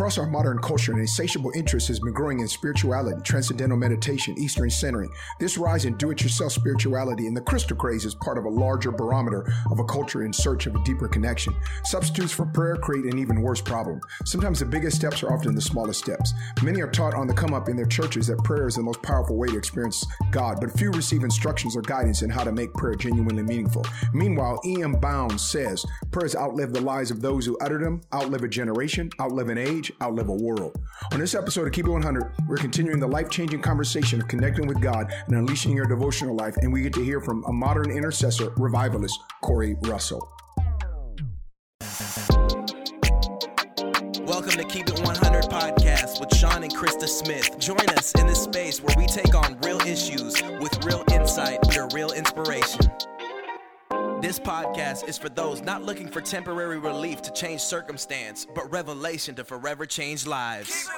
Across our modern culture, an insatiable interest has been growing in spirituality, transcendental meditation, Eastern centering. This rise in do it yourself spirituality and the crystal craze is part of a larger barometer of a culture in search of a deeper connection. Substitutes for prayer create an even worse problem. Sometimes the biggest steps are often the smallest steps. Many are taught on the come up in their churches that prayer is the most powerful way to experience God, but few receive instructions or guidance in how to make prayer genuinely meaningful. Meanwhile, E.M. Bounds says prayers outlive the lives of those who utter them, outlive a generation, outlive an age, outlive a world. On this episode of Keep It 100, we're continuing the life changing conversation of connecting with God and unleashing your devotional life, and we get to hear from a modern intercessor, revivalist, Corey Russell. Welcome to Keep It 100 podcast with Sean and Christa Smith. Join us in this space where we take on real issues with real insight under real inspiration. This podcast is for those not looking for temporary relief to change circumstance, but revelation to forever change lives.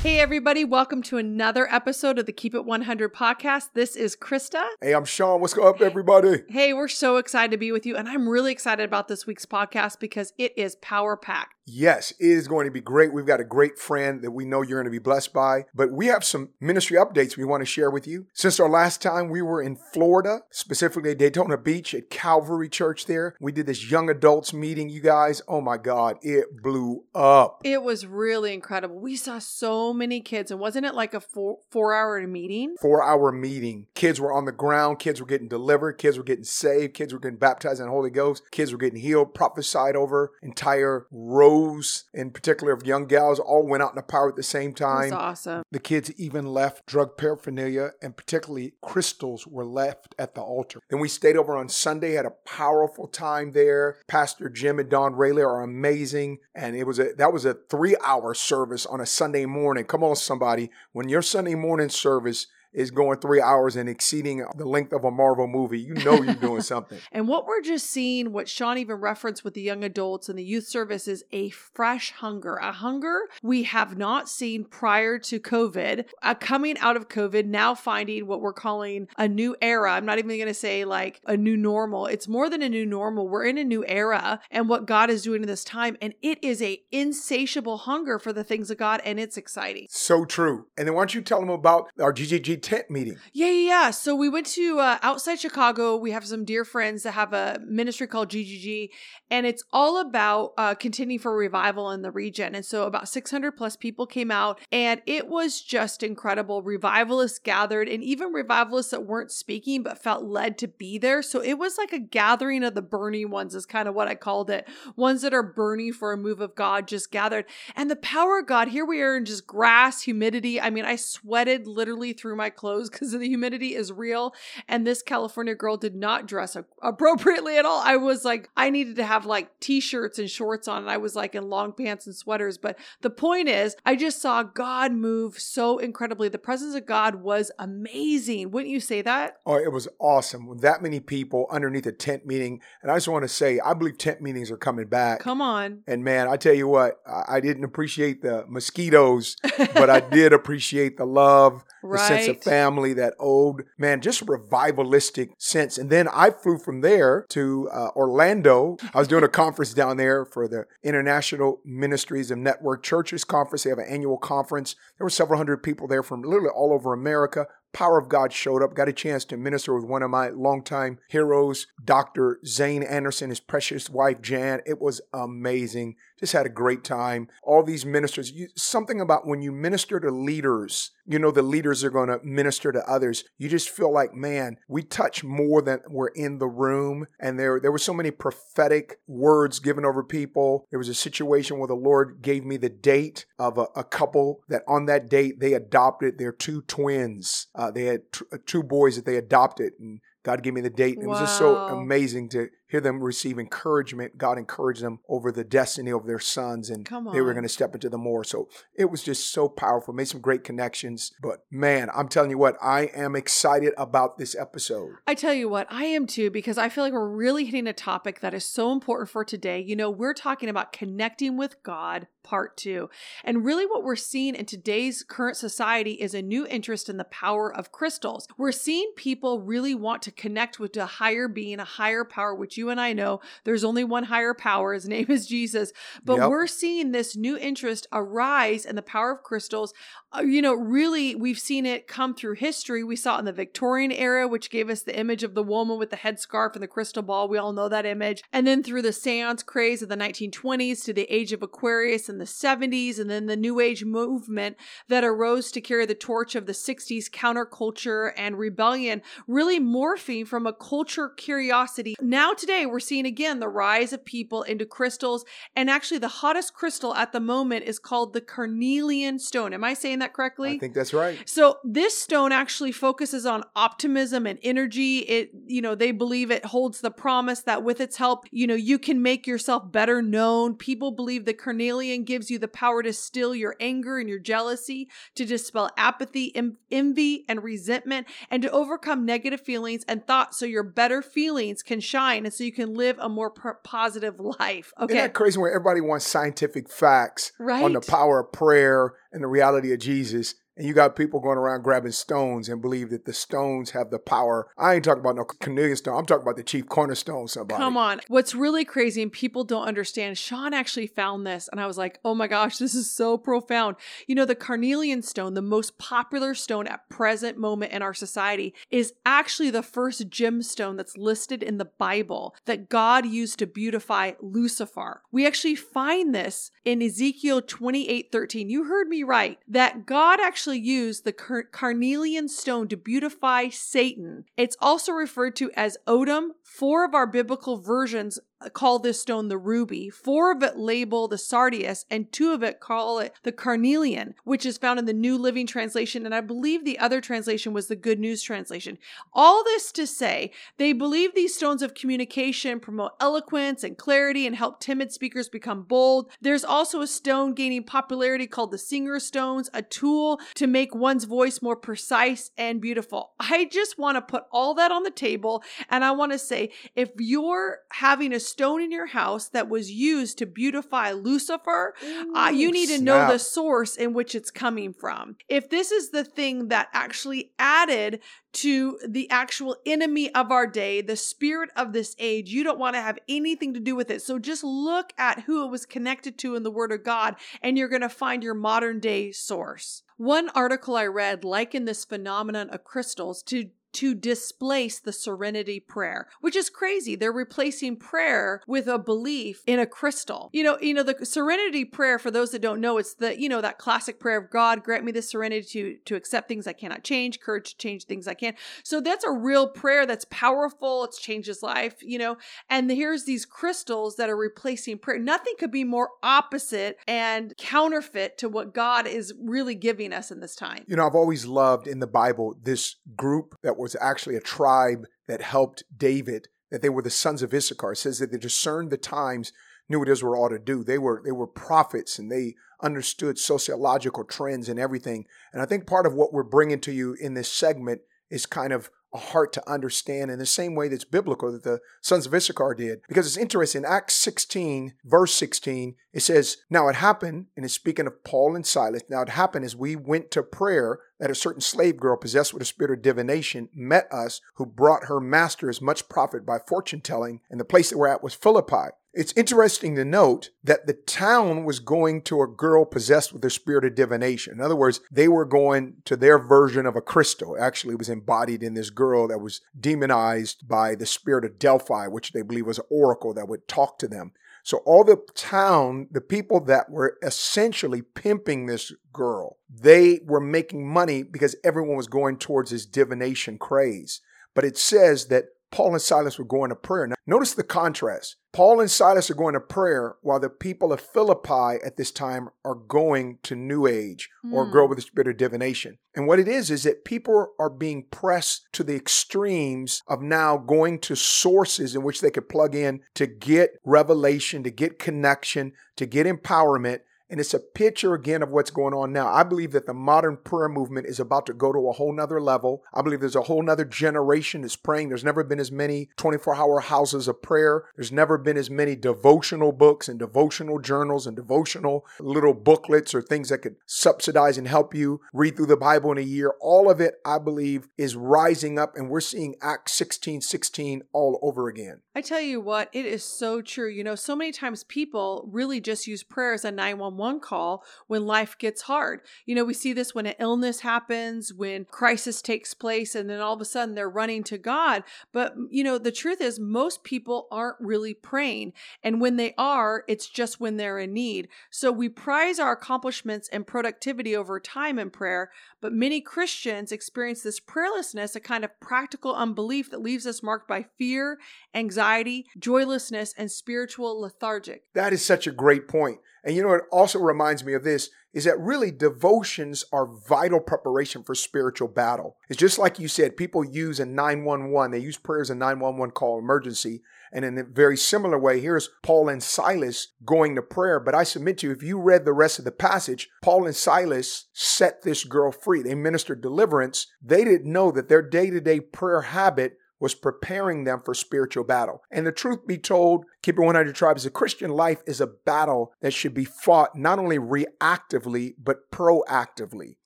Hey, everybody, welcome to another episode of the Keep It 100 podcast. This is Christa. Hey, I'm Sean. What's up, everybody? Hey, we're so excited to be with you, and I'm really excited about this week's podcast because it is power packed. Yes, it is going to be great. We've got a great friend that we know you're going to be blessed by, but we have some ministry updates we want to share with you. Since our last time, we were in Florida, specifically Daytona Beach at Calvary Church there. We did this young adults meeting, you guys. Oh my God, it blew up. It was really incredible. We saw so many kids, and wasn't it like a four, four hour meeting? Four hour meeting. Kids were on the ground, kids were getting delivered, kids were getting saved, kids were getting baptized in the Holy Ghost, kids were getting healed, prophesied over, entire rows in particular of young gals all went out in the power at the same time. That's awesome. The kids even left drug paraphernalia and particularly crystals were left at the altar. Then we stayed over on Sunday, had a powerful time there. Pastor Jim and Don Rayleigh are amazing. And it was a that was a three hour service on a Sunday morning. Come on, somebody. When your Sunday morning service is going three hours and exceeding the length of a Marvel movie, you know you're doing something. and what we're just seeing, what Sean even referenced with the young adults and the youth service, is a fresh hunger, a hunger we have not seen prior to COVID, uh, coming out of COVID, now finding what we're calling a new era. I'm not even going to say like a new normal. It's more than a new normal. We're in a new era and what God is doing in this time. And it is a insatiable hunger for the things of God and it's exciting. So true. And then why don't you tell them about our GGG tent meeting. Yeah, yeah, yeah. So we went to uh, outside Chicago. We have some dear friends that have a ministry called GGG, and it's all about uh, continuing for revival in the region. And so about 600 plus people came out, and it was just incredible. Revivalists gathered, and even revivalists that weren't speaking but felt led to be there. So it was like a gathering of the burning ones, is kind of what I called it. Ones that are burning for a move of God just gathered. And the power of God, here we are in just grass, humidity. I mean, I sweated literally through my clothes because the humidity is real. And this California girl did not dress appropriately at all. I was like, I needed to have like t shirts and shorts on, and I was like in long pants and sweaters. But the point is, I just saw God move so incredibly. The presence of God was amazing. Wouldn't you say that? Oh, it was awesome. With that many people underneath a tent meeting. And I just want to say, I believe tent meetings are coming back. Come on. And man, I tell you what, I didn't appreciate the mosquitoes, but I did appreciate the love, right. the sense of family, that old, man, just revivalistic sense. And then I flew from there to uh, Orlando. I was doing a conference down there for the International Ministries of Network Churches Conference. They have an annual conference. There were several hundred people there from literally all over America power of God showed up. Got a chance to minister with one of my longtime heroes, Dr. Zane Anderson, his precious wife, Jan. It was amazing. Just had a great time. All these ministers, you, something about when you minister to leaders, you know, the leaders are going to minister to others. You just feel like, man, we touch more than we're in the room. And there, there were so many prophetic words given over people. There was a situation where the Lord gave me the date of a, a couple that on that date they adopted their two twins. Uh, Uh, they had t- uh, two boys that they adopted. And God gave me the date. And wow. it was just so amazing to hear them receive encouragement. God encouraged them over the destiny of their sons, and they were going to step into the more. So it was just so powerful. Made some great connections. But man, I'm telling you what, I am excited about this episode. I tell you what, I am too, because I feel like we're really hitting a topic that is so important for today. You know, we're talking about connecting with God, part two. And really, what we're seeing in today's current society is a new interest in the power of crystals. We're seeing people really want to connect with a higher being, a higher power, which you you and I know, there's only one higher power. His name is Jesus. But Yep. we're seeing this new interest arise in the power of crystals. Uh, you know, really, we've seen it come through history. We saw it in the Victorian era, which gave us the image of the woman with the headscarf and the crystal ball. We all know that image. And then through the seance craze of the 1920s to the age of Aquarius in the 70s, and then the New Age movement that arose to carry the torch of the 60s counterculture and rebellion, really morphing from a culture curiosity. Now, today, we're seeing again the rise of people into crystals. And actually, the hottest crystal at the moment is called the carnelian stone. Am I saying that correctly? I think that's right. So this stone actually focuses on optimism and energy. It, you know, they believe it holds the promise that with its help, you know, you can make yourself better known. People believe the carnelian gives you the power to still your anger and your jealousy, to dispel apathy, em- envy, and resentment, and to overcome negative feelings and thoughts so your better feelings can shine and so you can live a more per- positive life. Okay. Isn't that crazy where everybody wants scientific facts right? on the power of prayer and the reality of Jesus? And you got people going around grabbing stones and believe that the stones have the power. I ain't talking about no carnelian stone. I'm talking about the chief cornerstone, somebody. Come on. What's really crazy and people don't understand, Sean actually found this and I was like, oh my gosh, this is so profound. You know, the carnelian stone, the most popular stone at present moment in our society, is actually the first gemstone that's listed in the Bible that God used to beautify Lucifer. We actually find this in Ezekiel 28 13. You heard me right, that God actually used the car- carnelian stone to beautify Satan. It's also referred to as Odem. Four of our biblical versions uh, call this stone the ruby, four of it label the sardius, and two of it call it the carnelian, which is found in the New Living Translation. And I believe the other translation was the Good News Translation. All this to say, they believe these stones of communication promote eloquence and clarity and help timid speakers become bold. There's also a stone gaining popularity called the Singer Stones, a tool to make one's voice more precise and beautiful. I just want to put all that on the table and I want to say if you're having a stone in your house that was used to beautify Lucifer, uh, you Ooh, need to know the source in which it's coming from. If this is the thing that actually added to the actual enemy of our day, the spirit of this age, you don't want to have anything to do with it. So just look at who it was connected to in the Word of God, and you're going to find your modern day source. One article I read likened this phenomenon of crystals to to displace the serenity prayer, which is crazy. They're replacing prayer with a belief in a crystal. You know, you know the serenity prayer for those that don't know, it's the, you know, that classic prayer of God, grant me the serenity to to accept things I cannot change, courage to change things I can. So that's a real prayer that's powerful. It's changed his life, you know. And here's these crystals that are replacing prayer. Nothing could be more opposite and counterfeit to what God is really giving us in this time. You know, I've always loved in the Bible this group that was actually a tribe that helped David, that they were the sons of Issachar. It says that they discerned the times, knew what Israel ought to do. They were they were prophets and they understood sociological trends and everything. And I think part of what we're bringing to you in this segment is kind of a heart to understand in the same way that's biblical that the sons of Issachar did. Because it's interesting, Acts 16, verse 16, it says, Now it happened, and it's speaking of Paul and Silas. Now it happened as we went to prayer that a certain slave girl possessed with a spirit of divination met us, who brought her master as much profit by fortune telling, and the place that we're at was Philippi. It's interesting to note that the town was going to a girl possessed with the spirit of divination. In other words, they were going to their version of a crystal. Actually, it was embodied in this girl that was demonized by the spirit of Delphi, which they believe was an oracle that would talk to them. So all the town, the people that were essentially pimping this girl, they were making money because everyone was going towards this divination craze. But it says that Paul and Silas were going to prayer. Now, notice the contrast. Paul and Silas are going to prayer while the people of Philippi at this time are going to New Age or Hmm. grow with the spirit of divination. And what it is, is that people are being pressed to the extremes of now going to sources in which they could plug in to get revelation, to get connection, to get empowerment. And it's a picture again of what's going on now. I believe that the modern prayer movement is about to go to a whole nother level. I believe there's a whole nother generation that's praying. There's never been as many 24 hour houses of prayer. There's never been as many devotional books and devotional journals and devotional little booklets or things that could subsidize and help you read through the Bible in a year. All of it, I believe, is rising up and we're seeing Acts 16 16 all over again. I tell you what, it is so true. You know, so many times people really just use prayer as a 911 call when life gets hard. You know, we see this when an illness happens, when crisis takes place, and then all of a sudden they're running to God. But, you know, the truth is, most people aren't really praying. And when they are, it's just when they're in need. So we prize our accomplishments and productivity over time in prayer, but many Christians experience this prayerlessness, a kind of practical unbelief that leaves us marked by fear, anxiety, joylessness, and spiritual lethargic. That is such a great point. And you know, it also reminds me of this is that really devotions are vital preparation for spiritual battle. It's just like you said, people use a 911, they use prayer as a 911 call emergency. And in a very similar way, here's Paul and Silas going to prayer. But I submit to you, if you read the rest of the passage, Paul and Silas set this girl free. They ministered deliverance. They didn't know that their day to day prayer habit was preparing them for spiritual battle. And the truth be told, Keep It 100 Tribes, the Christian life is a battle that should be fought not only reactively, but proactively.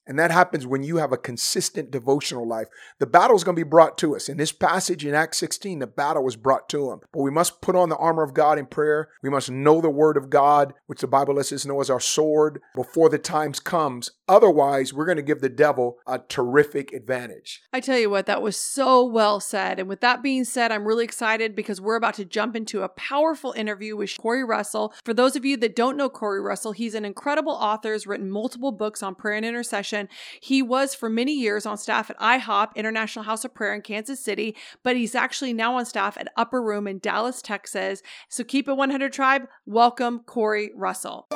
And that happens when you have a consistent devotional life. The battle is going to be brought to us. In this passage in Acts 16, the battle was brought to him. But we must put on the armor of God in prayer. We must know the word of God, which the Bible lets us know as our sword before the times comes. Otherwise, we're going to give the devil a terrific advantage. I tell you what, that was so well said. And with that being said, I'm really excited because we're about to jump into a powerful interview with Corey Russell. For those of you that don't know Corey Russell, he's an incredible author, has written multiple books on prayer and intercession he was for many years on staff at IHOP, International House of Prayer in Kansas City, but he's actually now on staff at Upper Room in Dallas, Texas. So keep it 100 Tribe. Welcome, Corey Russell.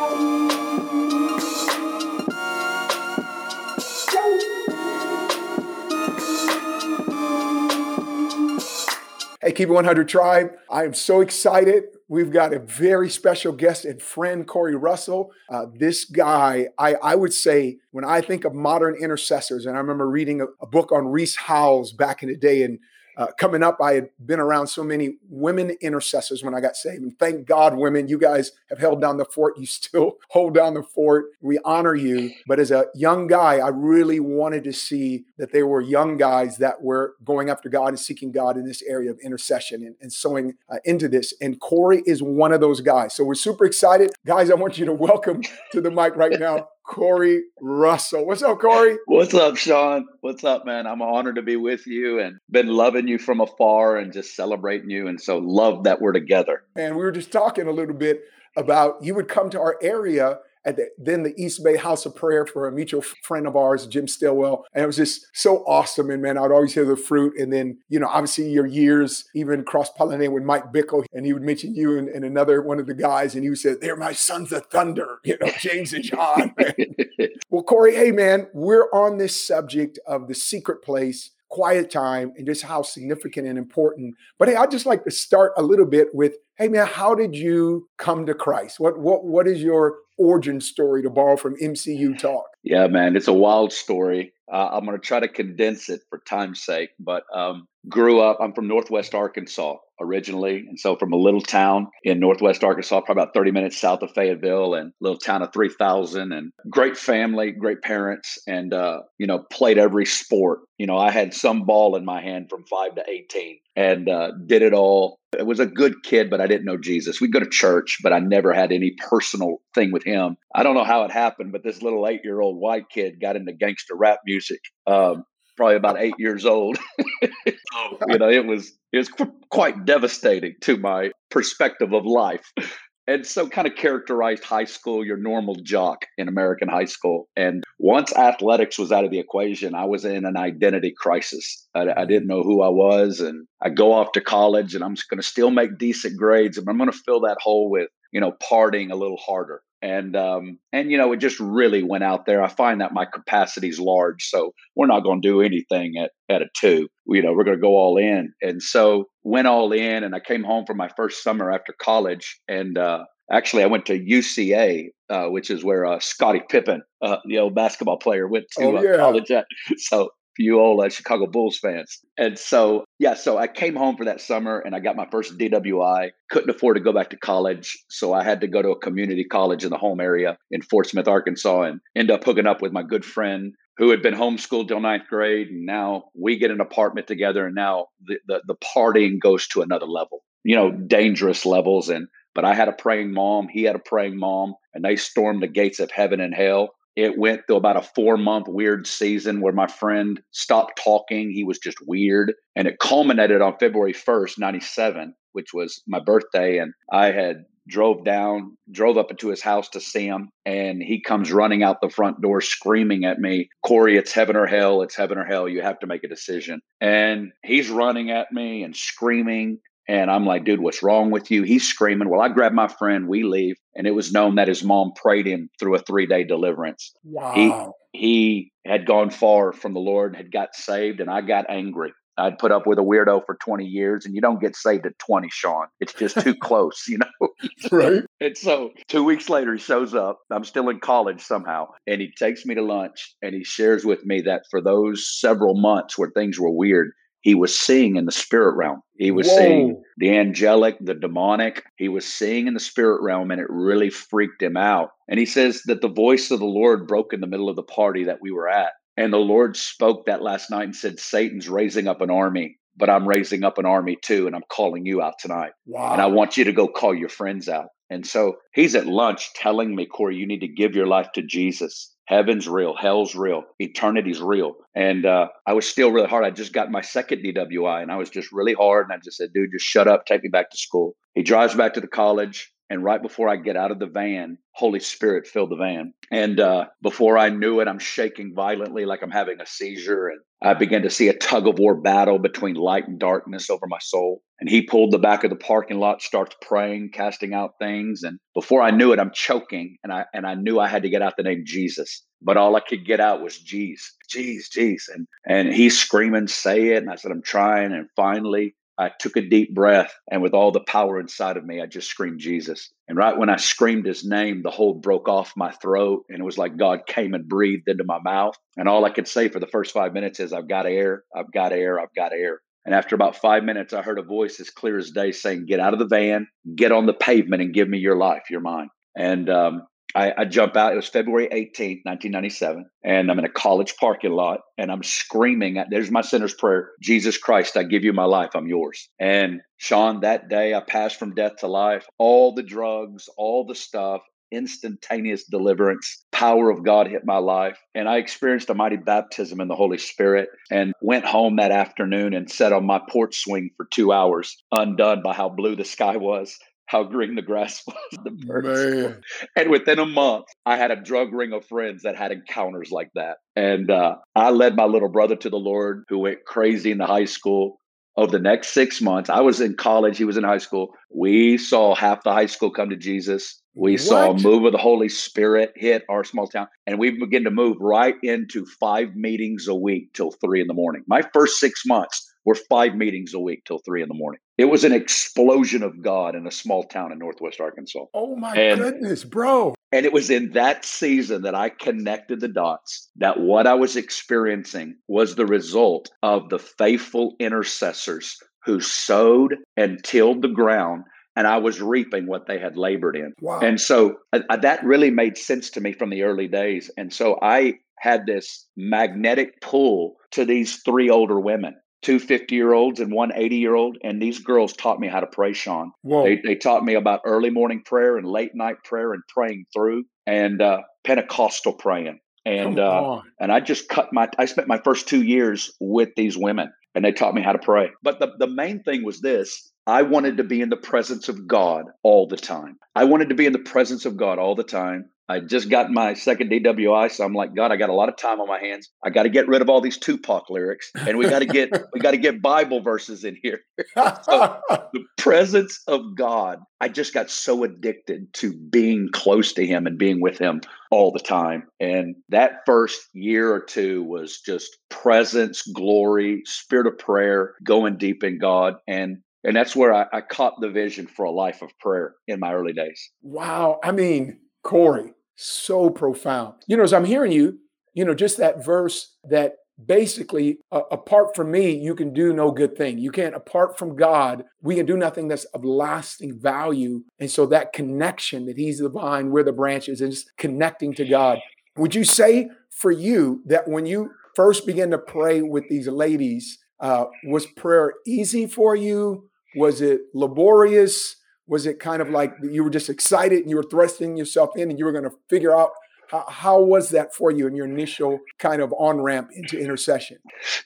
Hey, Keep It 100 Tribe. I am so excited. We've got a very special guest and friend, Corey Russell. Uh, this guy, I, I, would say, when I think of modern intercessors, and I remember reading a, a book on Rees Howells back in the day, and uh, coming up, I had been around so many women intercessors when I got saved. And thank God, women, you guys have held down the fort. You still hold down the fort. We honor you. But as a young guy, I really wanted to see that there were young guys that were going after God and seeking God in this area of intercession and, and sowing uh, into this. And Corey is one of those guys. So we're super excited. Guys, I want you to welcome to the mic right now Corey Russell. What's up, Corey? What's up, Sean? What's up, man? I'm honored to be with you and been loving you from afar and just celebrating you. And so love that we're together. And we were just talking a little bit about you would come to our area at the, then the East Bay House of Prayer for a mutual friend of ours, Jim Stillwell. And it was just so awesome. And man, I'd always hear the fruit. And then, you know, obviously your years, even cross pollinating with Mike Bickle, and he would mention you and, and, another one of the guys, and you said, They're my sons of thunder, you know, James and John. well, Corey, hey, man, we're on this subject of the secret place quiet time and just how significant and important. But hey, I'd just like to start a little bit with, hey man, how did you come to Christ? What what what is your origin story to borrow from MCU talk? Yeah, man, it's a wild story. Uh, I'm going to try to condense it for time's sake, but um, grew up. I'm from Northwest Arkansas originally, and so from a little town in Northwest Arkansas, probably about 30 minutes south of Fayetteville, and little town of 3,000, and great family, great parents, and uh, you know played every sport. You know, I had some ball in my hand from five to 18, and uh, did it all. It was a good kid, but I didn't know Jesus. We'd go to church, but I never had any personal thing with him. I don't know how it happened, but this little eight year old white kid got into gangster rap music. Um, probably about eight years old. so, oh, you know, it was it was qu- quite devastating to my perspective of life. And so, kind of characterized high school, your normal jock in American high school. And once athletics was out of the equation, I was in an identity crisis. I, I didn't know who I was. And I go off to college and I'm just going to still make decent grades. And I'm going to fill that hole with, you know, partying a little harder and um, and you know it just really went out there. I find that my capacity is large, so we're not going to do anything at at a two. You know, we're going to go all in, and so went all in. And I came home for my first summer after college, and uh, Actually, I went to UCA, uh, which is where uh, Scottie Pippen, uh, the old basketball player, went to Oh, uh, yeah. college at. So for you old uh, Chicago Bulls fans. And so, yeah, so I came home for that summer and I got my first DWI. Couldn't afford to go back to college. So I had to go to a community college in the home area in Fort Smith, Arkansas, and end up hooking up with my good friend who had been homeschooled till ninth grade. And now we get an apartment together and now the, the, the partying goes to another level, you know, dangerous levels. And but I had a praying mom, he had a praying mom, and they stormed the gates of heaven and hell. It went through about a four month weird season where my friend stopped talking. He was just weird. And it culminated on February 1st, 97, which was my birthday. And I had drove down, drove up into his house to see him. And he comes running out the front door screaming at me, Corey, it's heaven or hell. It's heaven or hell. You have to make a decision. And he's running at me and screaming. And I'm like, dude, what's wrong with you? He's screaming. Well, I grab my friend, we leave. And it was known that his mom prayed him through a three day deliverance. Wow. He he had gone far from the Lord, and had got saved, and I got angry. I'd put up with a weirdo for 20 years, and you don't get saved at 20, Sean. It's just too close, you know? right. And so two weeks later, he shows up. I'm still in college somehow. And he takes me to lunch and he shares with me that for those several months where things were weird, he was seeing in the spirit realm. He was Whoa. seeing the angelic, the demonic. He was seeing in the spirit realm, and it really freaked him out. And he says that the voice of the Lord broke in the middle of the party that we were at. And the Lord spoke that last night and said, Satan's raising up an army, but I'm raising up an army too, and I'm calling you out tonight. Wow. And I want you to go call your friends out. And so he's at lunch telling me, Corey, you need to give your life to Jesus. Heaven's real, hell's real, eternity's real. And uh, I was still really hard. I just got my second DWI and I was just really hard. And I just said, dude, just shut up, take me back to school. He drives back to the college. And right before I get out of the van, Holy Spirit filled the van. And uh, before I knew it, I'm shaking violently like I'm having a seizure. And I began to see a tug of war battle between light and darkness over my soul. And he pulled the back of the parking lot, starts praying, casting out things. And before I knew it, I'm choking. And I and I knew I had to get out the name Jesus. But all I could get out was jeez, jeez, jeez. And and he's screaming, say it. And I said, I'm trying. And finally I took a deep breath, and with all the power inside of me, I just screamed Jesus. And right when I screamed his name, the hold broke off my throat, and it was like God came and breathed into my mouth. And all I could say for the first five minutes is, I've got air, I've got air, I've got air. And after about five minutes, I heard a voice as clear as day saying, Get out of the van, get on the pavement, and give me your life, you're mine. And um, I, I jump out. It was February 18th, 1997. And I'm in a college parking lot and I'm screaming at, there's my sinner's prayer. Jesus Christ, I give you my life. I'm yours. And Sean, that day I passed from death to life. All the drugs, all the stuff, instantaneous deliverance, power of God hit my life. And I experienced a mighty baptism in the Holy Spirit and went home that afternoon and sat on my porch swing for two hours, undone by how blue the sky was. How green the grass was, the birds. And within a month, I had a drug ring of friends that had encounters like that. And uh, I led my little brother to the Lord, who went crazy in the high school. Over the next six months, I was in college, he was in high school. We saw half the high school come to Jesus. We saw a move of the Holy Spirit hit our small town, and we began to move right into five meetings a week till three in the morning. My first six months were five meetings a week till three in the morning. It was an explosion of God in a small town in Northwest Arkansas. Oh my And- goodness, bro. And it was in that season that I connected the dots that what I was experiencing was the result of the faithful intercessors who sowed and tilled the ground, and I was reaping what they had labored in. Wow. And so uh, uh, that really made sense to me from the early days. And so I had this magnetic pull to these three older women. Two 50 year olds and one 80 year old. And these girls taught me how to pray, Sean. Whoa. They, they taught me about early morning prayer and late night prayer and praying through and uh, Pentecostal praying. And uh, and I just cut my I spent my first two years with these women and they taught me how to pray. But the, the main thing was this I wanted to be in the presence of God all the time. I wanted to be in the presence of God all the time. I just got my second DWI, so I'm like, God, I got a lot of time on my hands. I got to get rid of all these Tupac lyrics, and we got to get we got to get Bible verses in here the presence of God. I just got so addicted to being close to Him and being with Him all the time. And that first year or two was just presence, glory, spirit of prayer, going deep in God. And And that's where I, I caught the vision for a life of prayer in my early days. Wow. I mean, Corey, so profound. You know, as I'm hearing you, you know, just that verse that basically, uh, apart from me, you can do no good thing. You can't, apart from God, we can do nothing that's of lasting value. And so that connection that He's the vine, we're the branches, and just connecting to God. Would you say for you that when you first began to pray with these ladies, uh, was prayer easy for you? Was it laborious? Was it kind of like you were just excited and you were thrusting yourself in and you were going to figure out how, how was that for you in your initial kind of on ramp into intercession?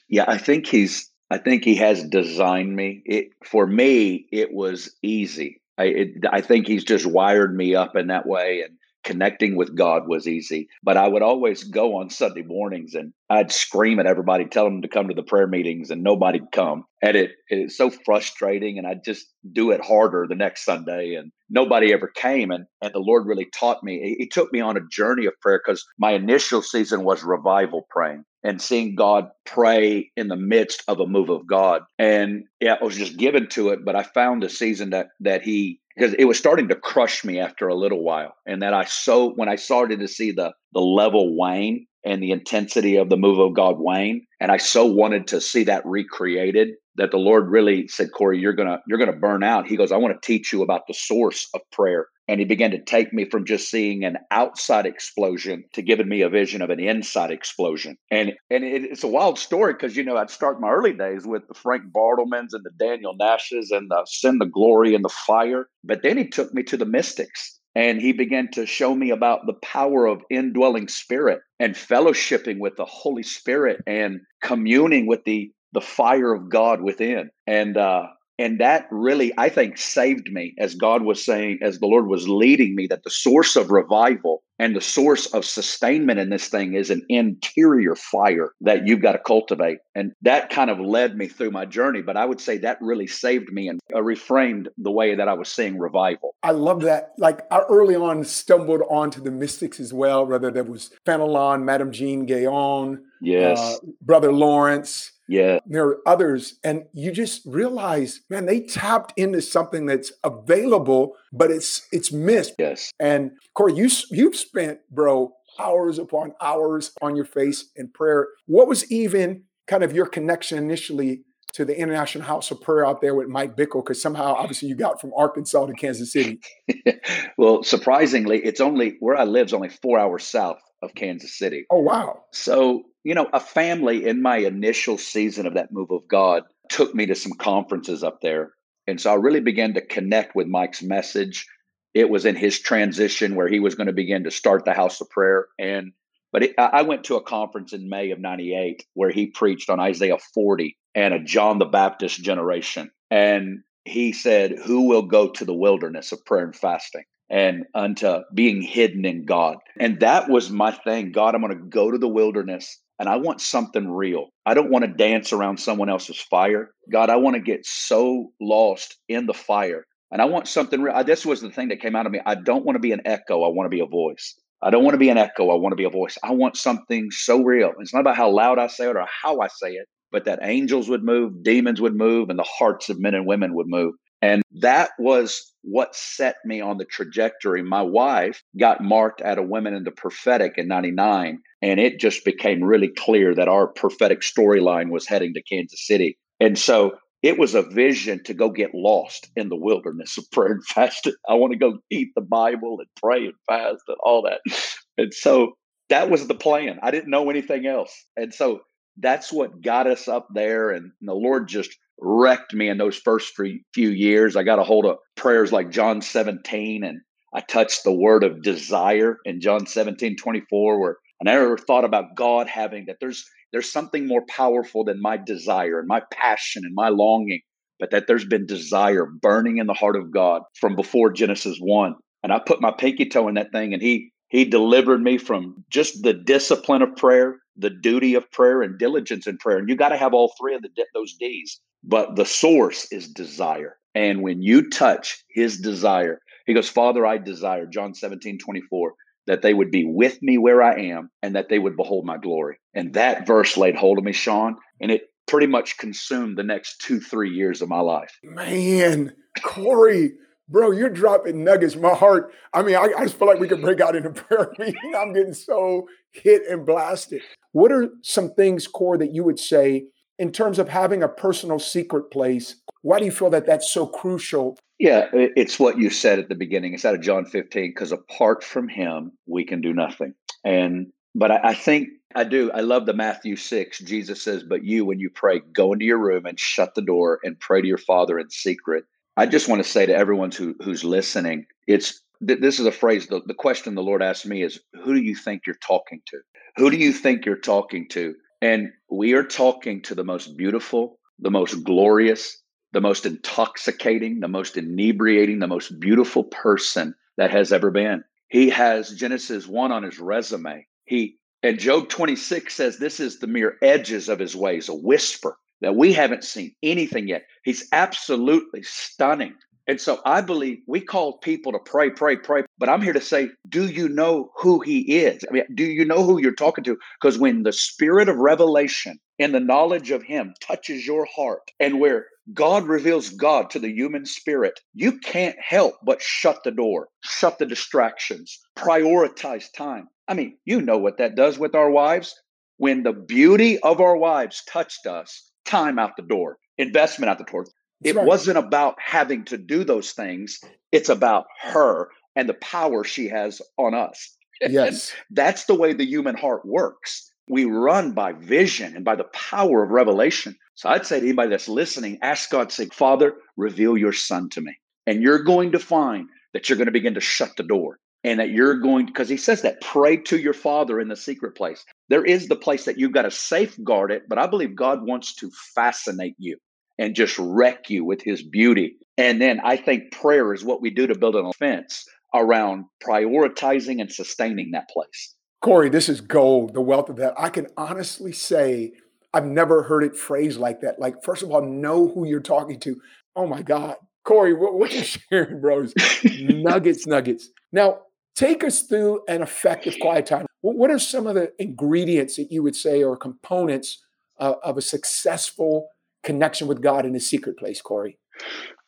Yeah, I think he's. I think he has designed me. It for me, it was easy. I it, I think he's just wired me up in that way, and connecting with God was easy. But I would always go on Sunday mornings and I'd scream at everybody, tell them to come to the prayer meetings, and nobody'd come. And it it's so frustrating. And I'd just do it harder the next Sunday, and nobody ever came. And and the Lord really taught me. He took me on a journey of prayer because my initial season was revival praying and seeing God pray in the midst of a move of God. And yeah, I was just given to it. But I found a season that that He because it was starting to crush me after a little while and that i so when i started to see the the level wane and the intensity of the move of god wane and i so wanted to see that recreated that the lord really said corey you're gonna you're gonna burn out. He goes i want to teach you about the source of prayer and he began to take me from just seeing an outside explosion to giving me a vision of an inside explosion. And and it, it's a wild story because you know I'd start my early days with the Frank Bartlemans and the Daniel Nashes and the Send the Glory and the Fire, but then he took me to the mystics and he began to show me about the power of indwelling spirit and fellowshipping with the Holy Spirit and communing with the the fire of God within. And uh, and that really, I think, saved me as God was saying, as the Lord was leading me, that the source of revival and the source of sustainment in this thing is an interior fire that you've got to cultivate. And that kind of led me through my journey. But I would say that really saved me and uh, reframed the way that I was seeing revival. I love that. Like I early on stumbled onto the mystics as well, whether that was Fenelon, Madame Jeanne Guyon, yes. Uh, Brother Lawrence. Yeah. There are others, and you just realize, man, they tapped into something that's available, but it's it's missed. Yes. And Corey, you you've spent, bro, hours upon hours on your face in prayer. What was even kind of your connection initially to the International House of Prayer out there with Mike Bickle? Because somehow, obviously, you got from Arkansas to Kansas City. well, surprisingly, it's only where I live is only four hours south of Kansas City. Oh wow! So you know, a family in my initial season of that move of God took me to some conferences up there. And so I really began to connect with Mike's message. It was in his transition where he was going to begin to start the house of prayer. And, but it, I went to a conference in May of 98 where he preached on Isaiah 40 and a John the Baptist generation. And he said, Who will go to the wilderness of prayer and fasting? and unto being hidden in God. And that was my thing. God, I'm going to go to the wilderness and I want something real. I don't want to dance around someone else's fire. God, I want to get so lost in the fire. And I want something real. This was the thing that came out of me. I don't want to be an echo. I want to be a voice. I don't want to be an echo. I want to be a voice. I want something so real. It's not about how loud I say it or how I say it, but that angels would move, demons would move, and the hearts of men and women would move. And that was what set me on the trajectory. My wife got marked at a Women in the Prophetic in 99, and it just became really clear that our prophetic storyline was heading to Kansas City. And so it was a vision to go get lost in the wilderness of prayer and fasting. I want to go eat the Bible and pray and fast and all that. And so that was the plan. I didn't know anything else. And so that's what got us up there. And the Lord just wrecked me in those first few years. I got a hold of prayers like John 17 and I touched the word of desire in John 17, 24, where I never thought about God having that there's there's something more powerful than my desire and my passion and my longing, but that there's been desire burning in the heart of God from before Genesis 1. And I put my pinky toe in that thing and he he delivered me from just the discipline of prayer, the duty of prayer, and diligence in prayer. And you got to have all three of the, those D's. But the source is desire. And when you touch his desire, he goes, Father, I desire, John 17, 24, that they would be with me where I am and that they would behold my glory. And that verse laid hold of me, Sean. And it pretty much consumed the next two, three years of my life. Man, Corey, bro, you're dropping nuggets. My heart, I mean, I, I just feel like we could break out into prayer meeting. I'm getting so hit and blasted. What are some things, Core, that you would say in terms of having a personal secret place? Why do you feel that that's so crucial? Yeah, it's what you said at the beginning. It's out of John 15, because apart from him, we can do nothing. And but I, I think I do. I love the Matthew 6. Jesus says, But you, when you pray, go into your room and shut the door and pray to your Father in secret. I just want to say to everyone who, who's listening, it's this is a phrase. The, the question the Lord asked me is, Who do you think you're talking to? Who do you think you're talking to? And we are talking to the most beautiful, the most glorious, the most intoxicating, the most inebriating, the most beautiful person that has ever been. He has Genesis 1 on his resume. He and Job 26 says this is the mere edges of his ways, a whisper that we haven't seen anything yet. He's absolutely stunning. And so I believe we call people to pray, pray, pray. But I'm here to say, do you know who he is? I mean, do you know who you're talking to? Because when the spirit of revelation and the knowledge of him touches your heart, and where God reveals God to the human spirit, you can't help but shut the door, shut the distractions, prioritize time. I mean, you know what that does with our wives. When the beauty of our wives touched us, time out the door, investment out the door. That's it right. wasn't about having to do those things. It's about her and the power she has on us. Yes. that's the way the human heart works. We run by vision and by the power of revelation. So I'd say to anybody that's listening, ask God, say, Father, reveal your son to me. And you're going to find that you're going to begin to shut the door and that you're going because he says that pray to your father in the secret place. There is the place that you've got to safeguard it but i believe god wants to fascinate you and just wreck you with his beauty. And then i think prayer is what we do to build an offense around prioritizing and sustaining that place. Corey this is gold the wealth of that. I can honestly say i've never heard it phrased like that. Like first of all know who you're talking to. Oh my god. Corey what, what you sharing bros? Nuggets nuggets. Now Take us through an effective quiet time. What are some of the ingredients that you would say or components uh, of a successful connection with God in a secret place, Corey?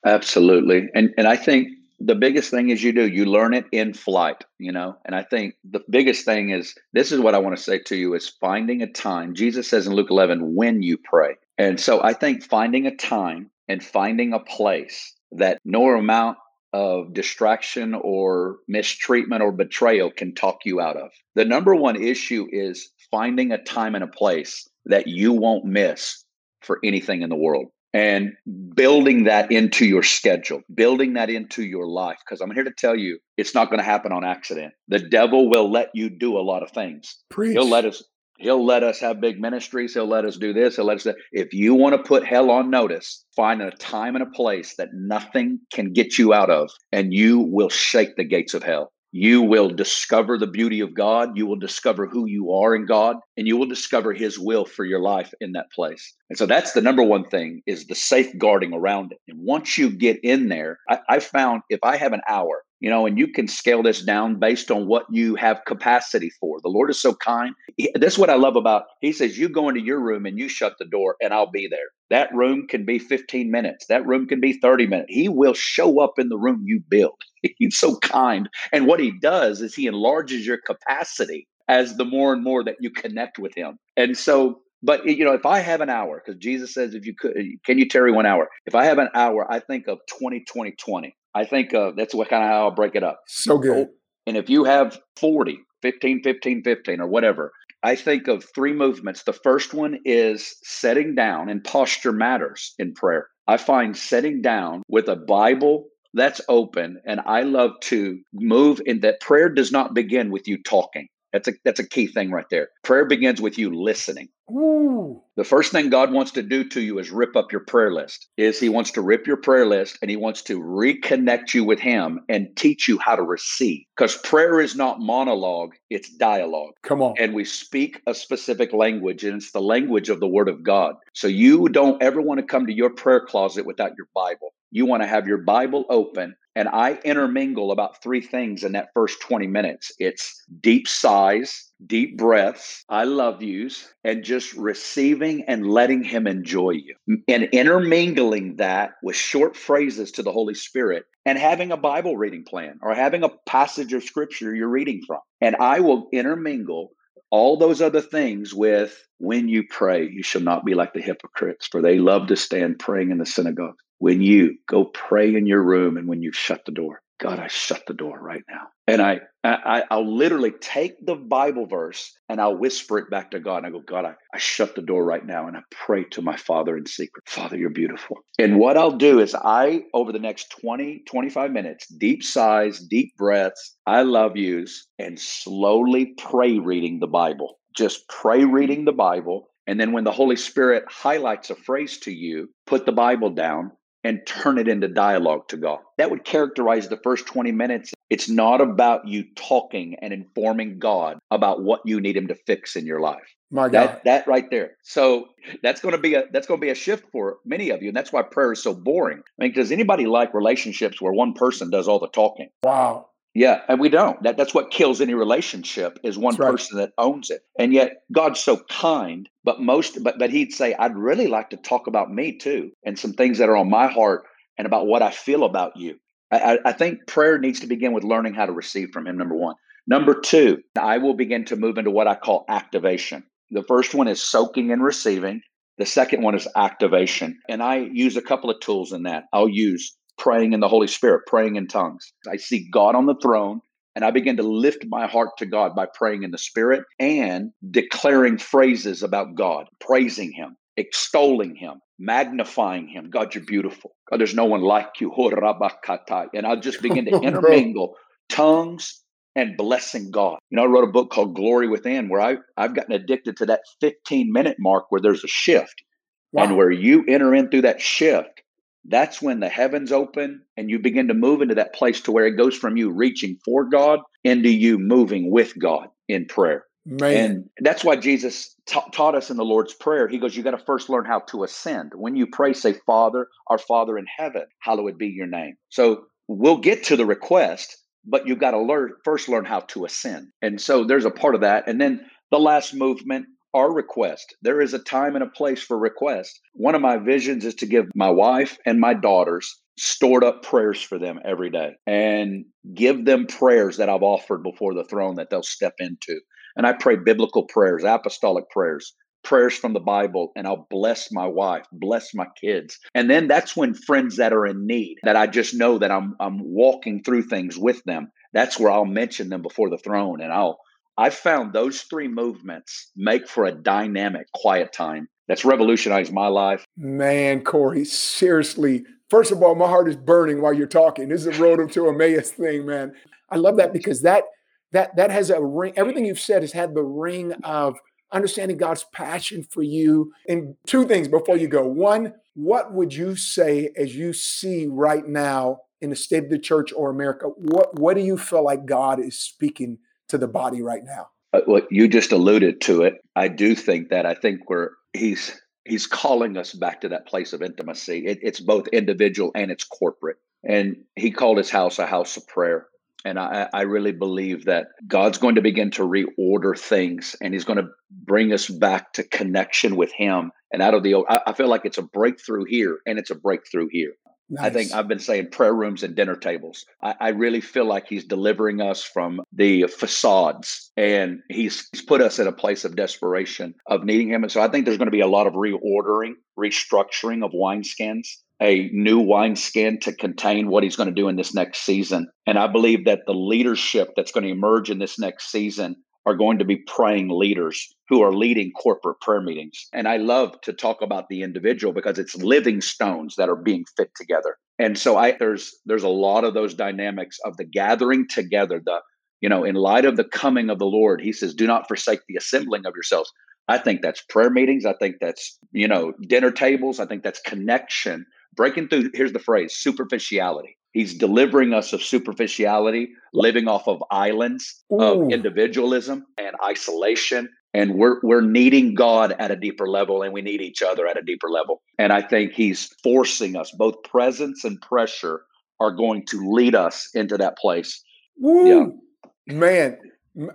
Absolutely. And and I think the biggest thing is you do you learn it in flight you know and i think the biggest thing is this is what i want to say to you is finding a time jesus says in luke 11 when you pray and so i think finding a time and finding a place that no amount of distraction or mistreatment or betrayal can talk you out of. The number one issue is finding a time and a place that you won't miss for anything in the world and building that into your schedule, building that into your life. Because I'm here to tell you, it's not going to happen on accident. The devil will let you do a lot of things. Preach. He'll let us He'll let us have big ministries. He'll let us do this. He'll let us. Do, if you want to put hell on notice, find a time and a place that nothing can get you out of, and you will shake the gates of hell. You will discover the beauty of God. You will discover who you are in God, and you will discover His will for your life in that place. And so that's the number one thing is the safeguarding around it. And once you get in there, I, I found if I have an hour you know, and you can scale this down based on what you have capacity for. The Lord is so kind. He, this is what I love about. He says, "You go into your room and you shut the door, and I'll be there." That room can be 15 minutes. That room can be 30 minutes. He will show up in the room you build. He's so kind, and what he does is he enlarges your capacity as the more and more that you connect with him. And so but you know, if I have an hour, because Jesus says, if you could, can you tarry one hour? If I have an hour, I think of 20, 20, 20. I think uh, that's what kind of how I'll break it up. So good. And if you have 40, 15, 15, 15, or whatever, I think of three movements. The first one is setting down, and posture matters in prayer. I find setting down with a Bible that's open, and I love to move in that prayer does not begin with you talking. That's a that's a key thing right there. Prayer begins with you listening. Ooh. The first thing God wants to do to you is rip up your prayer list. Is he wants to rip your prayer list and he wants to reconnect you with him and teach you how to receive. Because prayer is not monologue, it's dialogue. Come on. And we speak a specific language and it's the language of the word of God. So you don't ever want to come to your prayer closet without your Bible. You want to have your Bible open and I intermingle about three things in that first 20 minutes it's deep sighs, deep breaths, I love yous, and just receiving and letting Him enjoy you. And intermingling that with short phrases to the Holy Spirit and having a Bible reading plan or having a passage of scripture you're reading from. And I will intermingle all those other things with when you pray, you shall not be like the hypocrites, for they love to stand praying in the synagogue. When you go pray in your room and when you shut the door, God, I shut the door right now. And I, I I'll literally take the Bible verse and I'll whisper it back to God. And I go, God, I, I shut the door right now and I pray to my Father in secret. Father, you're beautiful. And what I'll do is I, over the next 20, 25 minutes, deep sighs, deep breaths, I love yous, and slowly pray reading the Bible. Just pray reading the Bible. And then when the Holy Spirit highlights a phrase to you, put the Bible down and turn it into dialogue to God. That would characterize the first 20 minutes. It's not about you talking and informing God about what you need him to fix in your life. My God. That that right there. So that's going to be a that's going to be a shift for many of you and that's why prayer is so boring. I mean, does anybody like relationships where one person does all the talking? Wow. Yeah, and we don't. That that's what kills any relationship is one right. person that owns it. And yet God's so kind, but most but but he'd say, I'd really like to talk about me too, and some things that are on my heart and about what I feel about you. I, I think prayer needs to begin with learning how to receive from him, number one. Number two, I will begin to move into what I call activation. The first one is soaking and receiving. The second one is activation. And I use a couple of tools in that. I'll use praying in the Holy Spirit, praying in tongues. I see God on the throne and I begin to lift my heart to God by praying in the Spirit and declaring phrases about God, praising Him, extolling Him, magnifying Him. God, you're beautiful. God, there's no one like you. And I'll just begin to intermingle tongues and blessing God. You know, I wrote a book called Glory Within where I, I've gotten addicted to that 15 minute mark where there's a shift. Wow. And where you enter in through that shift, that's when the heavens open and you begin to move into that place to where it goes from you reaching for God into you moving with God in prayer. Man. And that's why Jesus ta- taught us in the Lord's Prayer. He goes, You got to first learn how to ascend. When you pray, say, Father, our Father in heaven, hallowed be your name. So we'll get to the request, but you've got to learn first learn how to ascend. And so there's a part of that. And then the last movement our request. There is a time and a place for request. One of my visions is to give my wife and my daughters stored up prayers for them every day and give them prayers that I've offered before the throne that they'll step into. And I pray biblical prayers, apostolic prayers, prayers from the Bible, and I'll bless my wife, bless my kids. And then that's when friends that are in need, that I just know that I'm I'm walking through things with them, that's where I'll mention them before the throne and I'll I found those three movements make for a dynamic quiet time that's revolutionized my life. Man, Corey, seriously. First of all, my heart is burning while you're talking. This is a road to Emmaus thing, man. I love that because that that that has a ring. Everything you've said has had the ring of understanding God's passion for you. And two things before you go. One, what would you say as you see right now in the state of the church or America? What what do you feel like God is speaking to the body right now? Uh, well, you just alluded to it. I do think that I think we're he's he's calling us back to that place of intimacy. It, it's both individual and it's corporate. And he called his house a house of prayer. And I, I really believe that God's going to begin to reorder things and he's going to bring us back to connection with him. And out of the, I, I feel like it's a breakthrough here and it's a breakthrough here. Nice. I think I've been saying prayer rooms and dinner tables. I, I, really feel like he's delivering us from the facades and he's, he's put us in a place of desperation of needing him. And so I think there's going to be a lot of reordering, restructuring of wineskins, a new wineskin to contain what he's going to do in this next season. And I believe that the leadership that's going to emerge in this next season are going to be praying leaders who are leading corporate prayer meetings. And I love to talk about the individual because it's living stones that are being fit together. And so I there's there's a lot of those dynamics of the gathering together, the you know, in light of the coming of the Lord, he says, do not forsake the assembling of yourselves. I think that's prayer meetings. I think that's, you know, dinner tables. I think that's connection. Breaking through, here's the phrase superficiality. He's delivering us of superficiality, living off of islands Ooh. of individualism and isolation. And we're we're needing God at a deeper level, and we need each other at a deeper level. And I think He's forcing us. Both presence and pressure are going to lead us into that place. Woo. Yeah, man.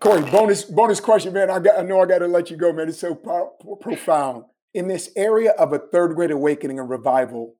Corey, bonus bonus question, man. I got I know I got to let you go, man. It's so pro- profound in this area of a third great awakening and revival.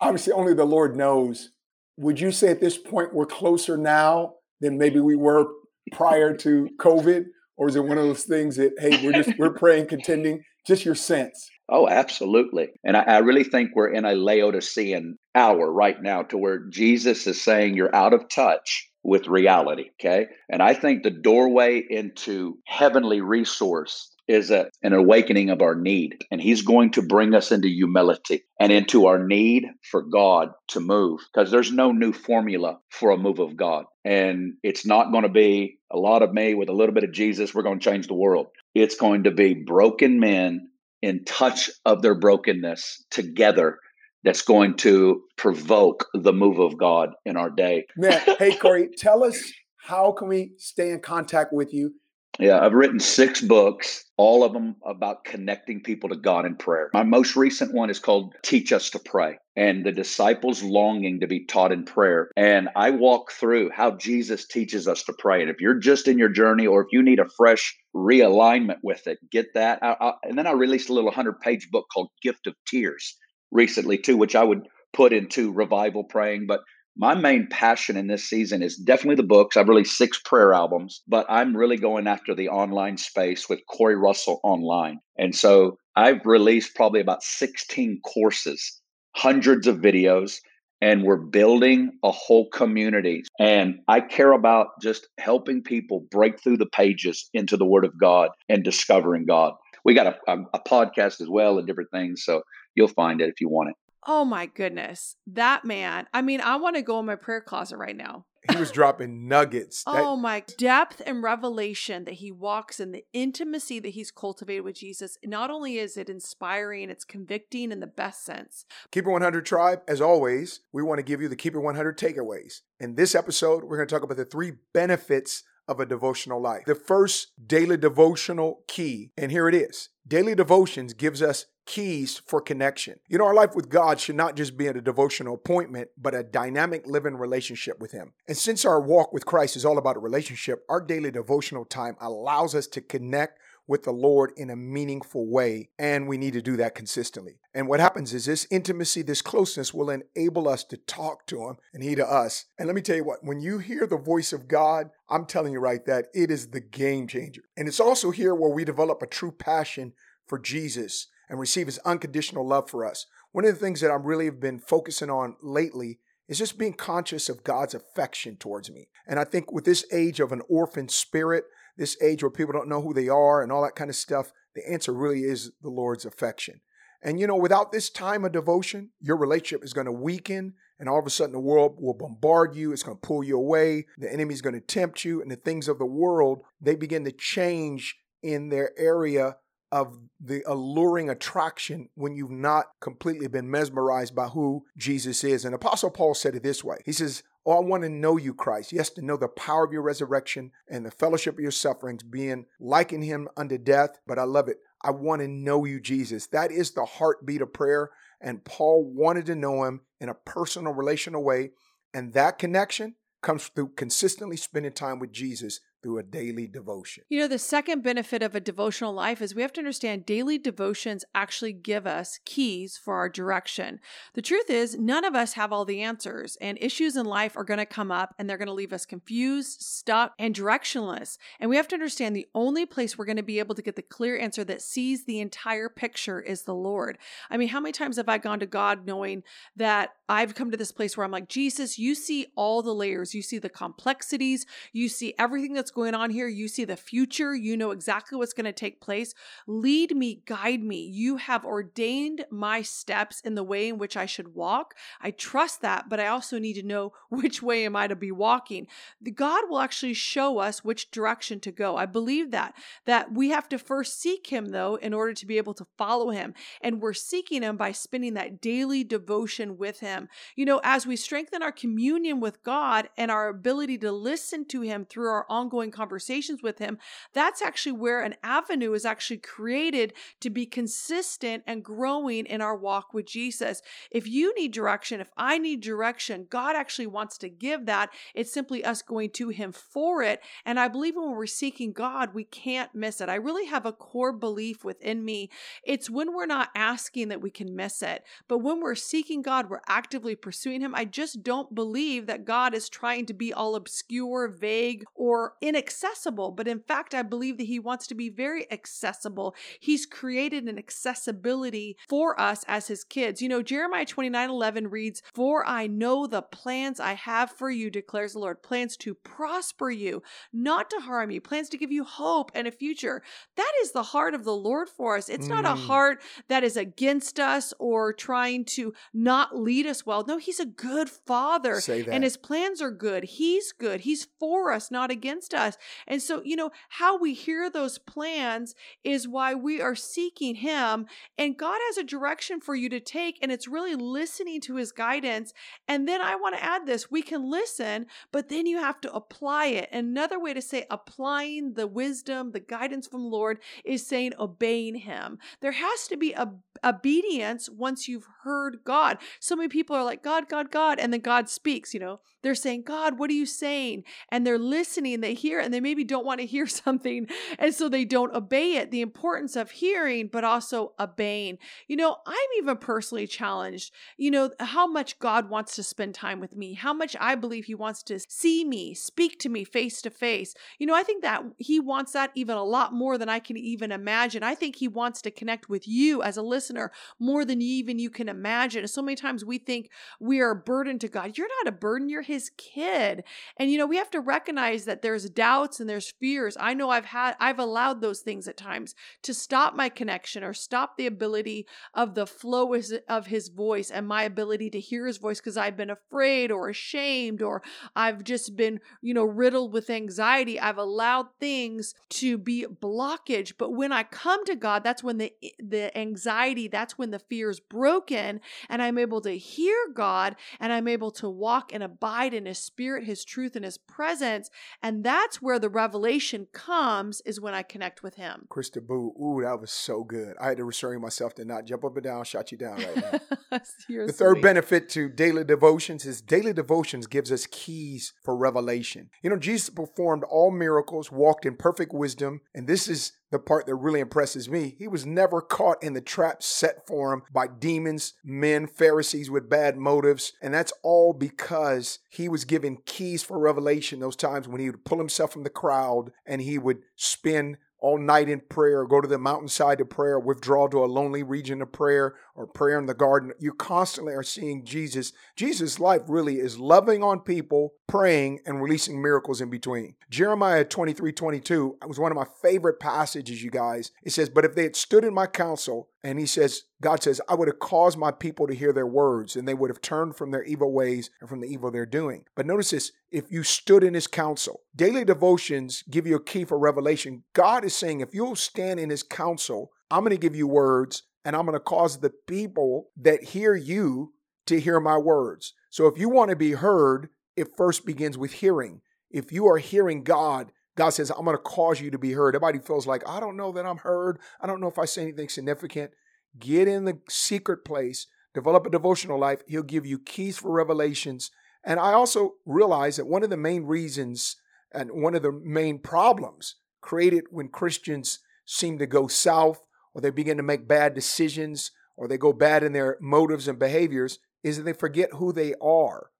Obviously, only the Lord knows. Would you say at this point we're closer now than maybe we were prior to COVID, or is it one of those things that hey, we're just we're praying, contending? Just your sense. Oh, absolutely. And I, I, really think we're in a Laodicean hour right now to where Jesus is saying you're out of touch with reality. Okay. And I think the doorway into heavenly resource is a, an awakening of our need. And he's going to bring us into humility and into our need for God to move because there's no new formula for a move of God. And it's not going to be a lot of me with a little bit of Jesus. We're going to change the world. It's going to be broken men in touch of their brokenness together that's going to provoke the move of God in our day. Man, hey Corey, tell us how can we stay in contact with you? Yeah, I've written six books, all of them about connecting people to God in prayer. My most recent one is called Teach Us to Pray and the disciples longing to be taught in prayer. And I walk through how Jesus teaches us to pray. And if you're just in your journey or if you need a fresh realignment with it, get that. I, I, and then I released a little 100 page book called Gift of Tears recently, too, which I would put into revival praying. But my main passion in this season is definitely the books. I've released six prayer albums, but I'm really going after the online space with Corey Russell Online. And so I've released probably about 16 courses, hundreds of videos, and we're building a whole community. And I care about just helping people break through the pages into the Word of God and discovering God. We got a, a, a podcast as well and different things. So you'll find it if you want it. Oh my goodness. That man. I mean, I want to go in my prayer closet right now. He was dropping nuggets. That- oh my depth and revelation that he walks in, the intimacy that he's cultivated with Jesus. Not only is it inspiring, it's convicting in the best sense. Keep It 100 Tribe, as always, we want to give you the Keep It 100 takeaways. In this episode, we're going to talk about the three benefits of a devotional life. The first daily devotional key, and here it is. Daily devotions gives us keys for connection. You know, our life with God should not just be a devotional appointment, but a dynamic living relationship with Him. And since our walk with Christ is all about a relationship, our daily devotional time allows us to connect with the Lord in a meaningful way, and we need to do that consistently. And what happens is this intimacy, this closeness will enable us to talk to Him and He to us. And let me tell you what, when you hear the voice of God, I'm telling you right that it is the game changer. And it's also here where we develop a true passion for Jesus and receive his unconditional love for us. One of the things that I'm really have been focusing on lately is just being conscious of God's affection towards me. And I think with this age of an orphan spirit, this age where people don't know who they are and all that kind of stuff, the answer really is the Lord's affection. And you know, without this time of devotion, your relationship is going to weaken, and all of a sudden the world will bombard you. It's going to pull you away. The enemy's going to tempt you, and the things of the world, they begin to change in their area of the alluring attraction when you've not completely been mesmerized by who Jesus is. And Apostle Paul said it this way He says, Oh, I want to know you, Christ. Yes, to know the power of your resurrection and the fellowship of your sufferings, being like in him unto death. But I love it. I want to know you, Jesus. That is the heartbeat of prayer. And Paul wanted to know him in a personal, relational way. And that connection comes through consistently spending time with Jesus through a daily devotion. You know, the second benefit of a devotional life is we have to understand daily devotions actually give us keys for our direction. The truth is, none of us have all the answers, and issues in life are going to come up and they're going to leave us confused, stuck, and directionless. And we have to understand the only place we're going to be able to get the clear answer that sees the entire picture is the Lord. I mean, how many times have I gone to God knowing that I've come to this place where I'm like, Jesus, you see all the layers, you see the complexities, you see everything that's going on here. You see the future. You know exactly what's going to take place. Lead me, guide me. You have ordained my steps in the way in which I should walk. I trust that, but I also need to know which way am I to be walking. God will actually show us which direction to go. I believe that, that we have to first seek him though, in order to be able to follow him. And we're seeking him by spending that daily devotion with him. You know, as we strengthen our communion with God and our ability to listen to him through our ongoing ongoing conversations with Him, that's actually where an avenue is actually created to be consistent and growing in our walk with Jesus. If you need direction, if I need direction, God actually wants to give that. It's simply us going to Him for it. And I believe when we're seeking God, we can't miss it. I really have a core belief within me. It's when we're not asking that we can miss it. But when we're seeking God, we're actively pursuing Him. I just don't believe that God is trying to be all obscure, vague, or inaccessible. But in fact, I believe that He wants to be very accessible. He's created an accessibility for us as His kids. You know, Jeremiah 29 11 reads, For I know the plans I have for you, declares the Lord, plans to prosper you, not to harm you, plans to give you hope and a future. That is the heart of the Lord for us. It's mm. not a mm. heart that is against us or trying to not lead us well. No, He's a good Father. And His plans are good. He's good. He's for us, not against us. And so, you know, how we hear those plans is why we are seeking Him. And God has a direction for you to take, and it's really listening to His guidance. And then I want to add this we can listen, but then you have to apply it. Another way to say applying the wisdom, the guidance from Lord is saying obeying Him. There has to be a obedience once you've heard God. So many people are like, God, God, God, and then God speaks, you know. They're saying, God, what are you saying? And they're listening, they hear, and they maybe don't want to hear something. And so they don't obey it. The importance of hearing, but also obeying. You know, I'm even personally challenged, you know, how much God wants to spend time with me, how much I believe He wants to see me, speak to me face to face. You know, I think that He wants that even a lot more than I can even imagine. I think He wants to connect with you as a listener more than even you can imagine. And so many times we think we are a burden to God. You're not a burden, you're His kid. And, you know, we have to recognize that there's doubts and there's fears. I know I've had, I've allowed those things at times to stop my connection or stop the ability of the flow of His voice and my ability to hear His voice because I've been afraid or ashamed or I've just been, you know, riddled with anxiety. I've allowed things to be blockage. But when I come to God, that's when the eh, the anxiety, that's when the fear is broken and I'm able to hear God and I'm able to walk and abide in his spirit, his truth and his presence. And that's where the revelation comes is when I connect with him. Christa Boo, ooh, that was so good. I had to restrain myself to not jump up and down, shut you down right now. the sweet. third benefit to daily devotions is daily devotions gives us keys for revelation. You know, Jesus performed all miracles, walked in perfect wisdom, and this is the part that really impresses me. He was never caught in the trap set for him by demons, men, Pharisees with bad motives. And that's all because he was given keys for revelation those times when he would pull himself from the crowd and he would spend all night in prayer, go to the mountainside to prayer, withdraw to a lonely region of prayer, or prayer in the garden. You constantly are seeing Jesus. Jesus' life really is loving on people, praying, and releasing miracles in between. Jeremiah 23 22 was one of my favorite passages, you guys. It says, But if they had stood in my counsel, and he says, God says, I would have caused my people to hear their words, and they would have turned from their evil ways and from the evil they're doing. But notice this if you stood in his counsel, daily devotions give you a key for revelation. God is saying, if you'll stand in his counsel, I'm going to give you words, and I'm going to cause the people that hear you to hear my words. So if you want to be heard, it first begins with hearing. If you are hearing God, God says, I'm going to cause you to be heard. Everybody feels like, I don't know that I'm heard. I don't know if I say anything significant. Get in the secret place, develop a devotional life. He'll give you keys for revelations. And I also realize that one of the main reasons and one of the main problems created when Christians seem to go south or they begin to make bad decisions or they go bad in their motives and behaviors is that they forget who they are.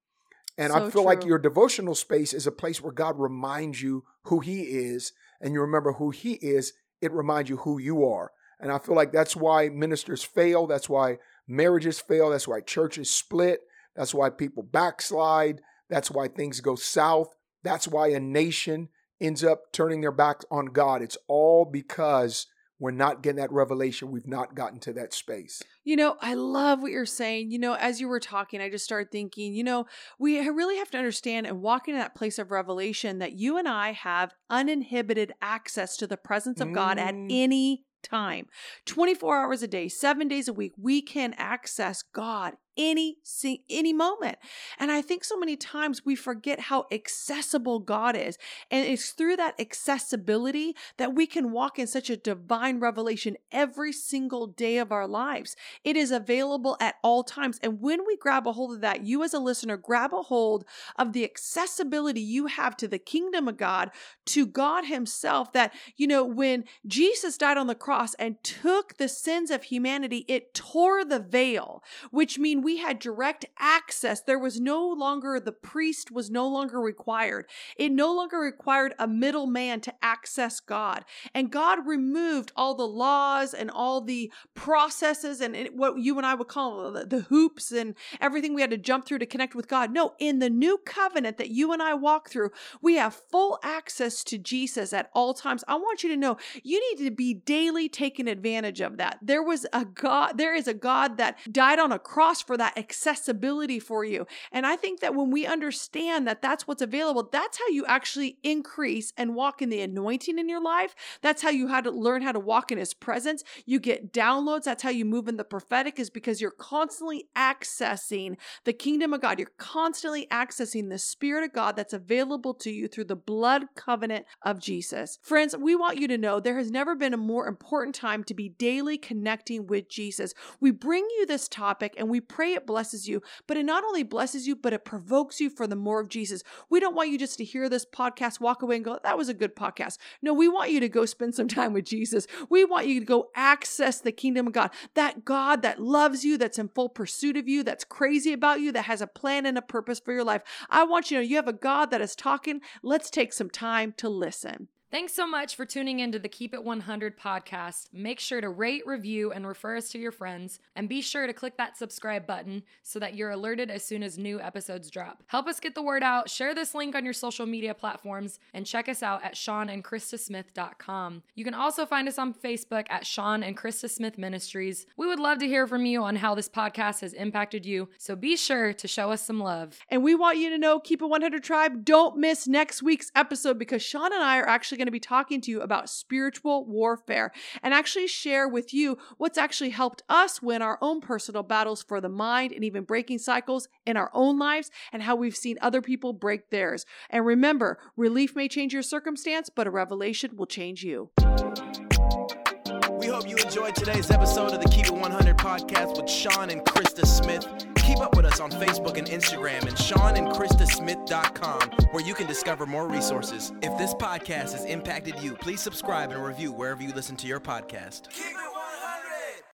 And so I feel true. like your devotional space is a place where God reminds you who He is, and you remember who He is, it reminds you who you are. And I feel like that's why ministers fail. That's why marriages fail. That's why churches split. That's why people backslide. That's why things go south. That's why a nation ends up turning their backs on God. It's all because we're not getting that revelation. We've not gotten to that space. You know, I love what you're saying. You know, as you were talking, I just started thinking, you know, we really have to understand and walk into that place of revelation that you and I have uninhibited access to the presence of God at mm. any time 24 hours a day, seven days a week, we can access God any any moment. And I think so many times we forget how accessible God is. And it's through that accessibility that we can walk in such a divine revelation every single day of our lives. It is available at all times. And when we grab a hold of that, you as a listener grab a hold of the accessibility you have to the kingdom of God, to God Himself, that, you know, when Jesus died on the cross and took the sins of humanity, it tore the veil, which means we had direct access. There was no longer, the priest was no longer required. It no longer required a middleman to access God. And God removed all the laws and all the processes and what you and I would call the, hoops and everything we had to jump through to connect with God. No, in the new covenant that you and I walk through, we have full access to Jesus at all times. I want you to know you need to be daily taking advantage of that. There was a God, there is a God that died on a cross for that accessibility for you. And I think that when we understand that that's what's available, that's how you actually increase and walk in the anointing in your life. That's how you had to learn how to walk in his presence. You get downloads. That's how you move in the prophetic is because you're constantly accessing the kingdom of God. You're constantly accessing the spirit of God that's available to you through the blood covenant of Jesus. Friends, we want you to know there has never been a more important time to be daily connecting with Jesus. We bring you this topic and we pray it blesses you, but it not only blesses you, but it provokes you for the more of Jesus. We don't want you just to hear this podcast, walk away and go, that was a good podcast. No, we want you to go spend some time with Jesus. We want you to go access the kingdom of God, that God that loves you, that's in full pursuit of you, that's crazy about you, that has a plan and a purpose for your life. I want you to know you have a God that is talking. Let's take some time to listen. Thanks so much for tuning into the Keep It 100 podcast. Make sure to rate, review, and refer us to your friends. And be sure to click that subscribe button so that you're alerted as soon as new episodes drop. Help us get the word out. Share this link on your social media platforms and check us out at SeanandChristaSmith.com. You can also find us on Facebook at Sean and Christa Smith Ministries. We would love to hear from you on how this podcast has impacted you. So be sure to show us some love. And we want you to know, Keep It 100 Tribe, don't miss next week's episode because Sean and I are actually going to be talking to you about spiritual warfare and actually share with you what's actually helped us win our own personal battles for the mind and even breaking cycles in our own lives and how we've seen other people break theirs. And remember, relief may change your circumstance, but a revelation will change you. We hope you enjoyed today's episode of the Keep It 100 podcast with Sean and Christa Smith. Keep up with us on Facebook and Instagram and SeanandChristaSmith.com, where you can discover more resources. If this podcast has impacted you, please subscribe and review wherever you listen to your podcast.